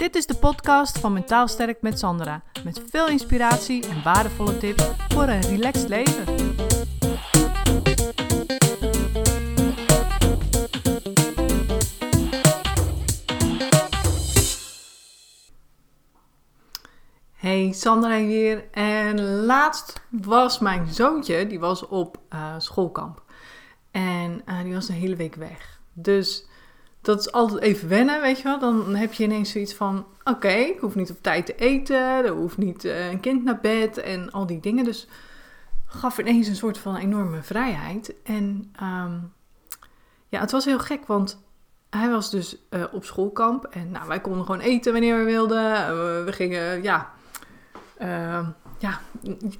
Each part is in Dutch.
Dit is de podcast van Mentaal Sterk met Sandra. Met veel inspiratie en waardevolle tips voor een relaxed leven. Hey, Sandra hier. En laatst was mijn zoontje, die was op uh, schoolkamp. En uh, die was een hele week weg. Dus dat is altijd even wennen, weet je wel. Dan heb je ineens zoiets van: oké, ik hoef niet op tijd te eten, er hoeft niet uh, een kind naar bed en al die dingen. Dus gaf ineens een soort van enorme vrijheid. En um, ja, het was heel gek, want hij was dus uh, op schoolkamp en nou, wij konden gewoon eten wanneer we wilden. Uh, we gingen, ja, ja,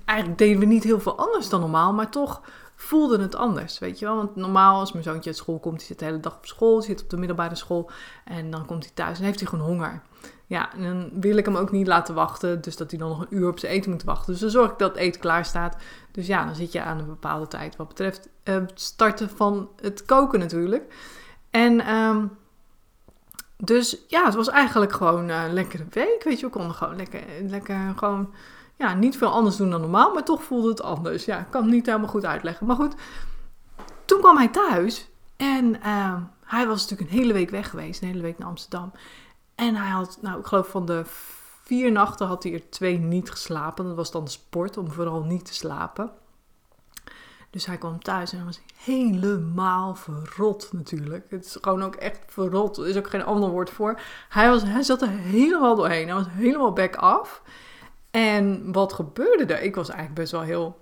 eigenlijk deden we niet heel veel anders dan normaal, maar toch voelde het anders, weet je wel. Want normaal als mijn zoontje uit school komt, die zit de hele dag op school, zit op de middelbare school en dan komt hij thuis en heeft hij gewoon honger. Ja, en dan wil ik hem ook niet laten wachten, dus dat hij dan nog een uur op zijn eten moet wachten. Dus dan zorg ik dat het eten klaar staat. Dus ja, dan zit je aan een bepaalde tijd wat betreft uh, het starten van het koken natuurlijk. En um, dus ja, het was eigenlijk gewoon een lekkere week, weet je. We konden gewoon lekker, lekker gewoon ja, niet veel anders doen dan normaal, maar toch voelde het anders. Ja, ik kan het niet helemaal goed uitleggen. Maar goed, toen kwam hij thuis en uh, hij was natuurlijk een hele week weg geweest, een hele week naar Amsterdam. En hij had, nou, ik geloof van de vier nachten had hij er twee niet geslapen. Dat was dan de sport, om vooral niet te slapen. Dus hij kwam thuis en was helemaal verrot natuurlijk. Het is gewoon ook echt verrot. Er is ook geen ander woord voor. Hij, was, hij zat er helemaal doorheen. Hij was helemaal back af. En wat gebeurde er? Ik was eigenlijk best wel heel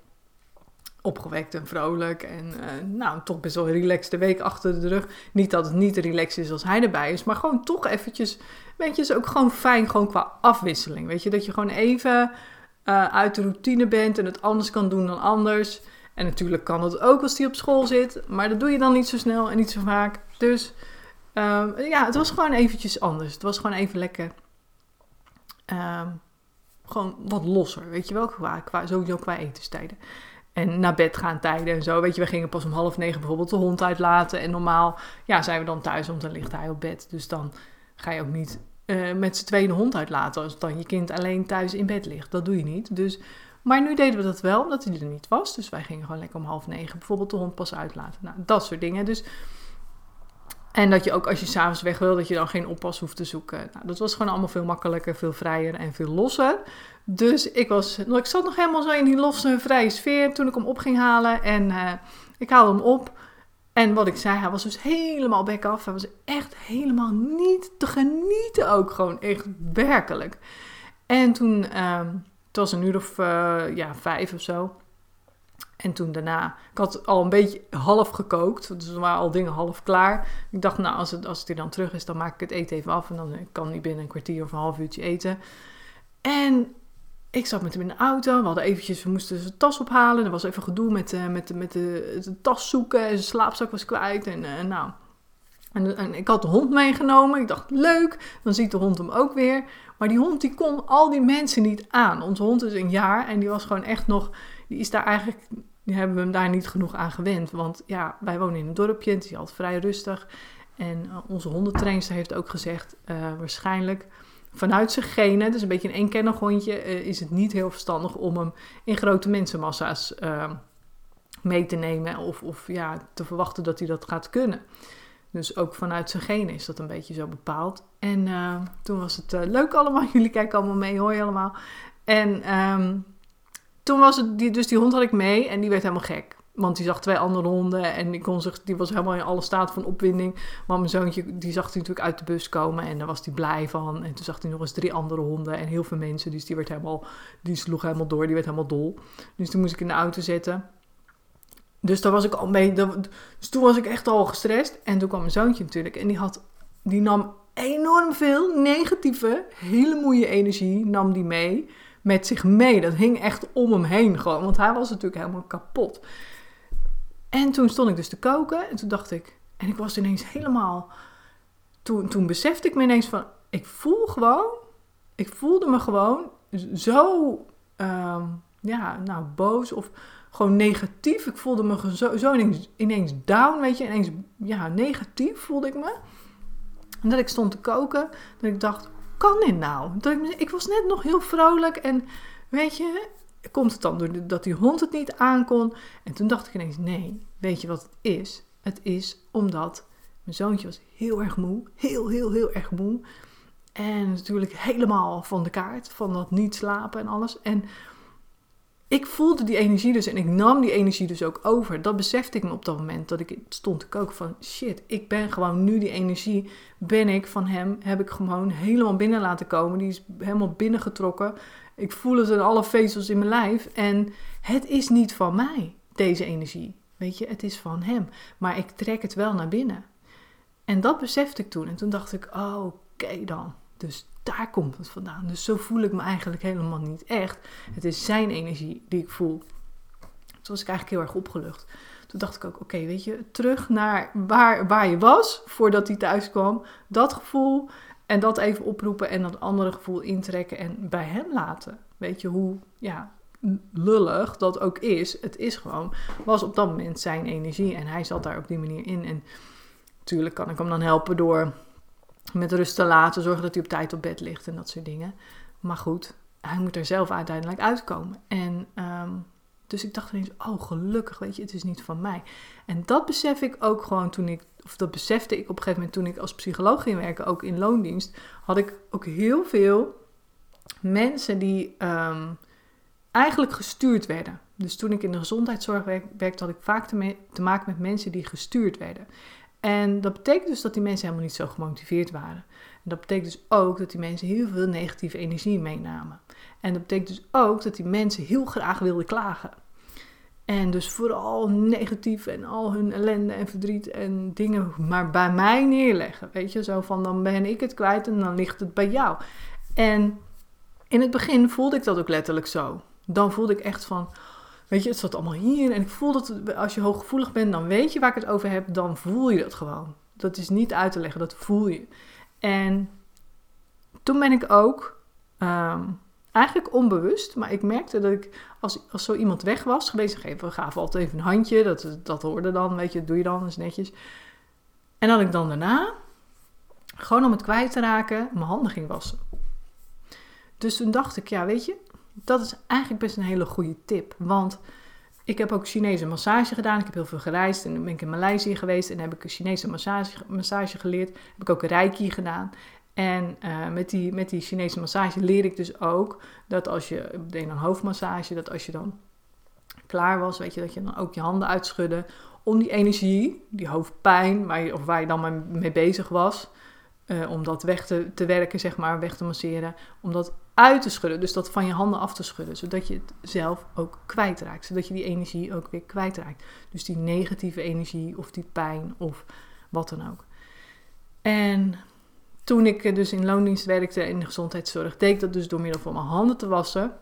opgewekt en vrolijk. En uh, nou, toch best wel relaxed week achter de rug. Niet dat het niet relaxed is als hij erbij is. Maar gewoon toch eventjes, weet je, is ook gewoon fijn gewoon qua afwisseling. Weet je, dat je gewoon even uh, uit de routine bent en het anders kan doen dan anders. En natuurlijk kan het ook als hij op school zit. Maar dat doe je dan niet zo snel en niet zo vaak. Dus uh, ja, het was gewoon eventjes anders. Het was gewoon even lekker... Ehm, gewoon wat losser, weet je wel, qua, qua, sowieso qua etenstijden. En naar bed gaan tijden en zo. Weet je, we gingen pas om half negen bijvoorbeeld de hond uitlaten. En normaal ja, zijn we dan thuis, want dan ligt hij op bed. Dus dan ga je ook niet uh, met z'n tweeën de hond uitlaten als dan je kind alleen thuis in bed ligt. Dat doe je niet. Dus, maar nu deden we dat wel, omdat hij er niet was. Dus wij gingen gewoon lekker om half negen bijvoorbeeld de hond pas uitlaten. Nou, dat soort dingen. Dus en dat je ook als je s'avonds weg wil, dat je dan geen oppas hoeft te zoeken. Nou, dat was gewoon allemaal veel makkelijker, veel vrijer en veel losser. Dus ik, was, ik zat nog helemaal zo in die losse, vrije sfeer toen ik hem op ging halen. En uh, ik haalde hem op. En wat ik zei, hij was dus helemaal back af. Hij was echt helemaal niet te genieten ook. Gewoon echt werkelijk. En toen, uh, het was een uur of uh, ja, vijf of zo. En toen daarna, ik had al een beetje half gekookt, dus er waren al dingen half klaar. Ik dacht, nou, als het, als het er dan terug is, dan maak ik het eten even af en dan kan hij binnen een kwartier of een half uurtje eten. En ik zat met hem in de auto, we hadden eventjes, we moesten zijn tas ophalen. Er was even gedoe met, uh, met, met de, de, tas zoeken en zijn slaapzak was kwijt. En uh, nou, en, ik had de hond meegenomen. Ik dacht, leuk, dan ziet de hond hem ook weer. Maar die hond die kon al die mensen niet aan. Onze hond is een jaar en die was gewoon echt nog, die is daar eigenlijk hebben we hem daar niet genoeg aan gewend. Want ja, wij wonen in een dorpje, het is altijd vrij rustig. En uh, onze hondentrainster heeft ook gezegd, uh, waarschijnlijk vanuit zijn genen, is een beetje een eenkennig hondje, uh, is het niet heel verstandig om hem in grote mensenmassa's mee te nemen. Of, of ja, te verwachten dat hij dat gaat kunnen. Dus ook vanuit zijn genen is dat een beetje zo bepaald. En toen was het leuk allemaal. Jullie kijken allemaal mee, hoor je allemaal. En... Um, toen was het, die, dus die hond had ik mee en die werd helemaal gek. Want die zag twee andere honden en die, kon zich, die was helemaal in alle staat van opwinding. Maar mijn zoontje, die zag hij natuurlijk uit de bus komen en daar was hij blij van. En toen zag hij nog eens drie andere honden en heel veel mensen. Dus die, werd helemaal, die sloeg helemaal door, die werd helemaal dol. Dus toen moest ik in de auto zetten. Dus daar was ik al mee. Dus toen was ik echt al gestrest. En toen kwam mijn zoontje natuurlijk. En die, had, die nam enorm veel negatieve, hele moeie energie nam die mee met zich mee. Dat hing echt om hem heen gewoon, want hij was natuurlijk helemaal kapot. En toen stond ik dus te koken en toen dacht ik, en ik was ineens helemaal, toen, toen besefte ik me ineens van, ik voel gewoon, ik voelde me gewoon zo, um, ja, nou boos of gewoon negatief. Ik voelde me zo, zo ineens, ineens down, weet je, ineens, ja, negatief voelde ik me. En dat ik stond te koken, dat ik dacht, kan dit nou? Ik, ik was net nog heel vrolijk en weet je, komt het dan doordat die hond het niet aankon? En toen dacht ik ineens, nee, weet je wat het is? Het is omdat mijn zoontje was heel erg moe, heel, heel, heel erg moe. En natuurlijk helemaal van de kaart, van dat niet slapen en alles. En ik voelde die energie dus en ik nam die energie dus ook over. Dat besefte ik me op dat moment dat ik stond te koken van shit, ik ben gewoon nu die energie, ben ik van hem, heb ik gewoon helemaal binnen laten komen. Die is helemaal binnengetrokken. Ik voel het in alle vezels in mijn lijf en het is niet van mij, deze energie. Weet je, het is van hem. Maar ik trek het wel naar binnen. En dat besefte ik toen. En toen dacht ik, oké dan. Dus daar komt het vandaan. Dus zo voel ik me eigenlijk helemaal niet echt. Het is zijn energie die ik voel. Toen was ik eigenlijk heel erg opgelucht. Toen dacht ik ook, oké, weet je, terug naar waar, waar je was voordat hij thuis kwam. Dat gevoel en dat even oproepen en dat andere gevoel intrekken en bij hem laten. Weet je hoe, ja, lullig dat ook is. Het is gewoon, was op dat moment zijn energie en hij zat daar op die manier in. En natuurlijk kan ik hem dan helpen door met rust te laten, zorgen dat hij op tijd op bed ligt en dat soort dingen. Maar goed, hij moet er zelf uiteindelijk uitkomen. En ehm, dus ik dacht ineens, oh gelukkig, weet je, het is niet van mij. En dat besef ik ook gewoon toen ik, of dat besefte ik op een gegeven moment toen ik als psycholoog ging werken, ook in loondienst, had ik ook heel veel mensen die ehm, eigenlijk gestuurd werden. Dus toen ik in de gezondheidszorg werkte, had ik vaak te, te maken met mensen die gestuurd werden. En dat betekent dus dat die mensen helemaal niet zo gemotiveerd waren. En dat betekent dus ook dat die mensen heel veel negatieve energie meenamen. En dat betekent dus ook dat die mensen heel graag wilden klagen. En dus vooral negatief en al hun ellende en verdriet en dingen maar bij mij neerleggen. Weet je, zo van dan ben ik het kwijt en dan ligt het bij jou. En in het begin voelde ik dat ook letterlijk zo. Dan voelde ik echt van, Weet je, het zat allemaal hier. En ik voel dat als je hooggevoelig bent, dan weet je waar ik het over heb. Dan voel je dat gewoon. Dat is niet uit te leggen, dat voel je. En toen ben ik ook, ehm, eigenlijk onbewust, maar ik merkte dat ik, als, als zo iemand weg was geweest, we gaven altijd even een handje. Dat, dat hoorde dan, weet je, dat doe je dan, eens netjes. En dat ik dan daarna, gewoon om het kwijt te raken, mijn handen ging wassen. Dus toen dacht ik, ja, weet je, dat is eigenlijk best een hele goede tip. Want ik heb ook Chinese massage gedaan. Ik heb heel veel gereisd en dan ben ik in Maleisië geweest en heb ik een Chinese massage, massage geleerd. Heb ik ook een reiki gedaan. En uh, met, die, met die Chinese massage leer ik dus ook dat als je, ik een hoofdmassage, dat als je dan klaar was, weet je, dat je dan ook je handen uitschudde om die energie, die hoofdpijn, waar je, of waar je dan mee bezig was, uh, om dat weg te, te werken, zeg maar, weg te masseren, om dat uit te schudden. Dus dat van je handen af te schudden. Zodat je het zelf ook kwijtraakt. Zodat je die energie ook weer kwijtraakt. Dus die negatieve energie of die pijn of wat dan ook. En toen ik dus in loondienst werkte in de gezondheidszorg, deed ik dat dus door middel van mijn handen te wassen.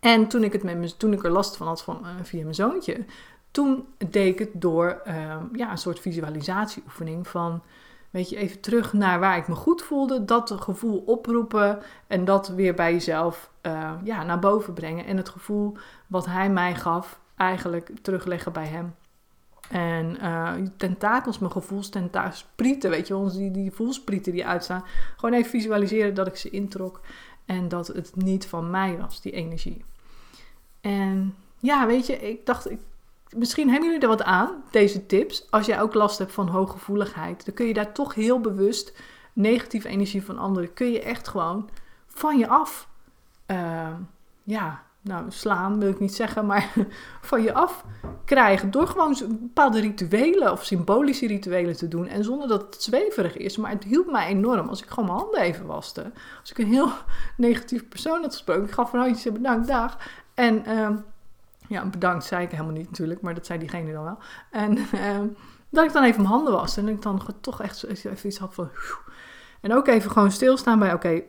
En toen ik, het met me, toen ik er last van had van, uh, via mijn zoontje, toen deed ik het door uh, ja, een soort visualisatieoefening van weet je, even terug naar waar ik me goed voelde. Dat gevoel oproepen en dat weer bij jezelf uh, ja, naar boven brengen. En het gevoel wat hij mij gaf, eigenlijk terugleggen bij hem. En uh, tentakels, mijn gevoelstentakels, sprieten, weet je die, die voelsprieten die uitstaan. Gewoon even visualiseren dat ik ze introk en dat het niet van mij was, die energie. En ja, weet je, ik dacht, ik misschien hebben jullie er wat aan, deze tips. Als jij ook last hebt van hooggevoeligheid, dan kun je daar toch heel bewust negatieve energie van anderen, kun je echt gewoon van je af, uh, ja, nou slaan wil ik niet zeggen, maar van je af krijgen. Door gewoon bepaalde rituelen of symbolische rituelen te doen. En zonder dat het zweverig is. Maar het hielp mij enorm als ik gewoon mijn handen even waste. Als ik een heel negatief persoon had gesproken, ik gaf een handje bedankt, dag. En... Uh, ja, bedankt zei ik helemaal niet natuurlijk, maar dat zei diegene dan wel. En uh, dat ik dan even mijn handen was en ik dan toch echt even iets had van... En ook even gewoon stilstaan bij, oké,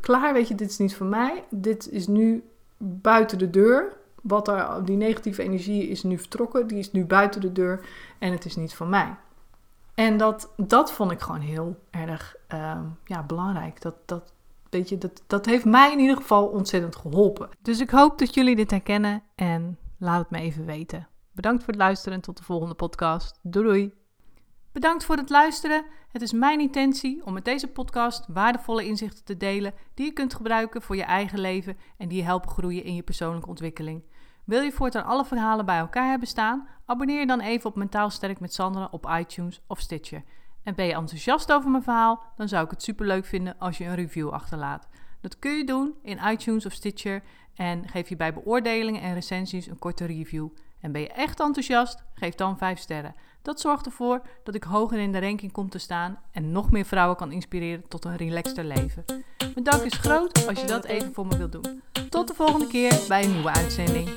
klaar, weet je, dit is niet voor mij. Dit is nu buiten de deur. Wat er, die negatieve energie is nu vertrokken, die is nu buiten de deur en het is niet van mij. En dat, dat vond ik gewoon heel erg uh, ja, belangrijk. Dat, dat, dat, dat heeft mij in ieder geval ontzettend geholpen. Dus ik hoop dat jullie dit herkennen en laat het me even weten. Bedankt voor het luisteren en tot de volgende podcast. Doei doei! Bedankt voor het luisteren. Het is mijn intentie om met deze podcast waardevolle inzichten te delen die je kunt gebruiken voor je eigen leven en die je helpen groeien in je persoonlijke ontwikkeling. Wil je voortaan alle verhalen bij elkaar hebben staan? Abonneer je dan even op Mentaal Sterk met Sandra op iTunes of Stitcher. En ben je enthousiast over mijn verhaal? Dan zou ik het superleuk vinden als je een review achterlaat. Dat kun je doen in iTunes of Stitcher en geef je bij beoordelingen en recensies een korte review. En ben je echt enthousiast? Geef dan 5 sterren. Dat zorgt ervoor dat ik hoger in de ranking kom te staan en nog meer vrouwen kan inspireren tot een relaxter leven. Mijn dank is groot als je dat even voor me wilt doen. Tot de volgende keer bij een nieuwe uitzending.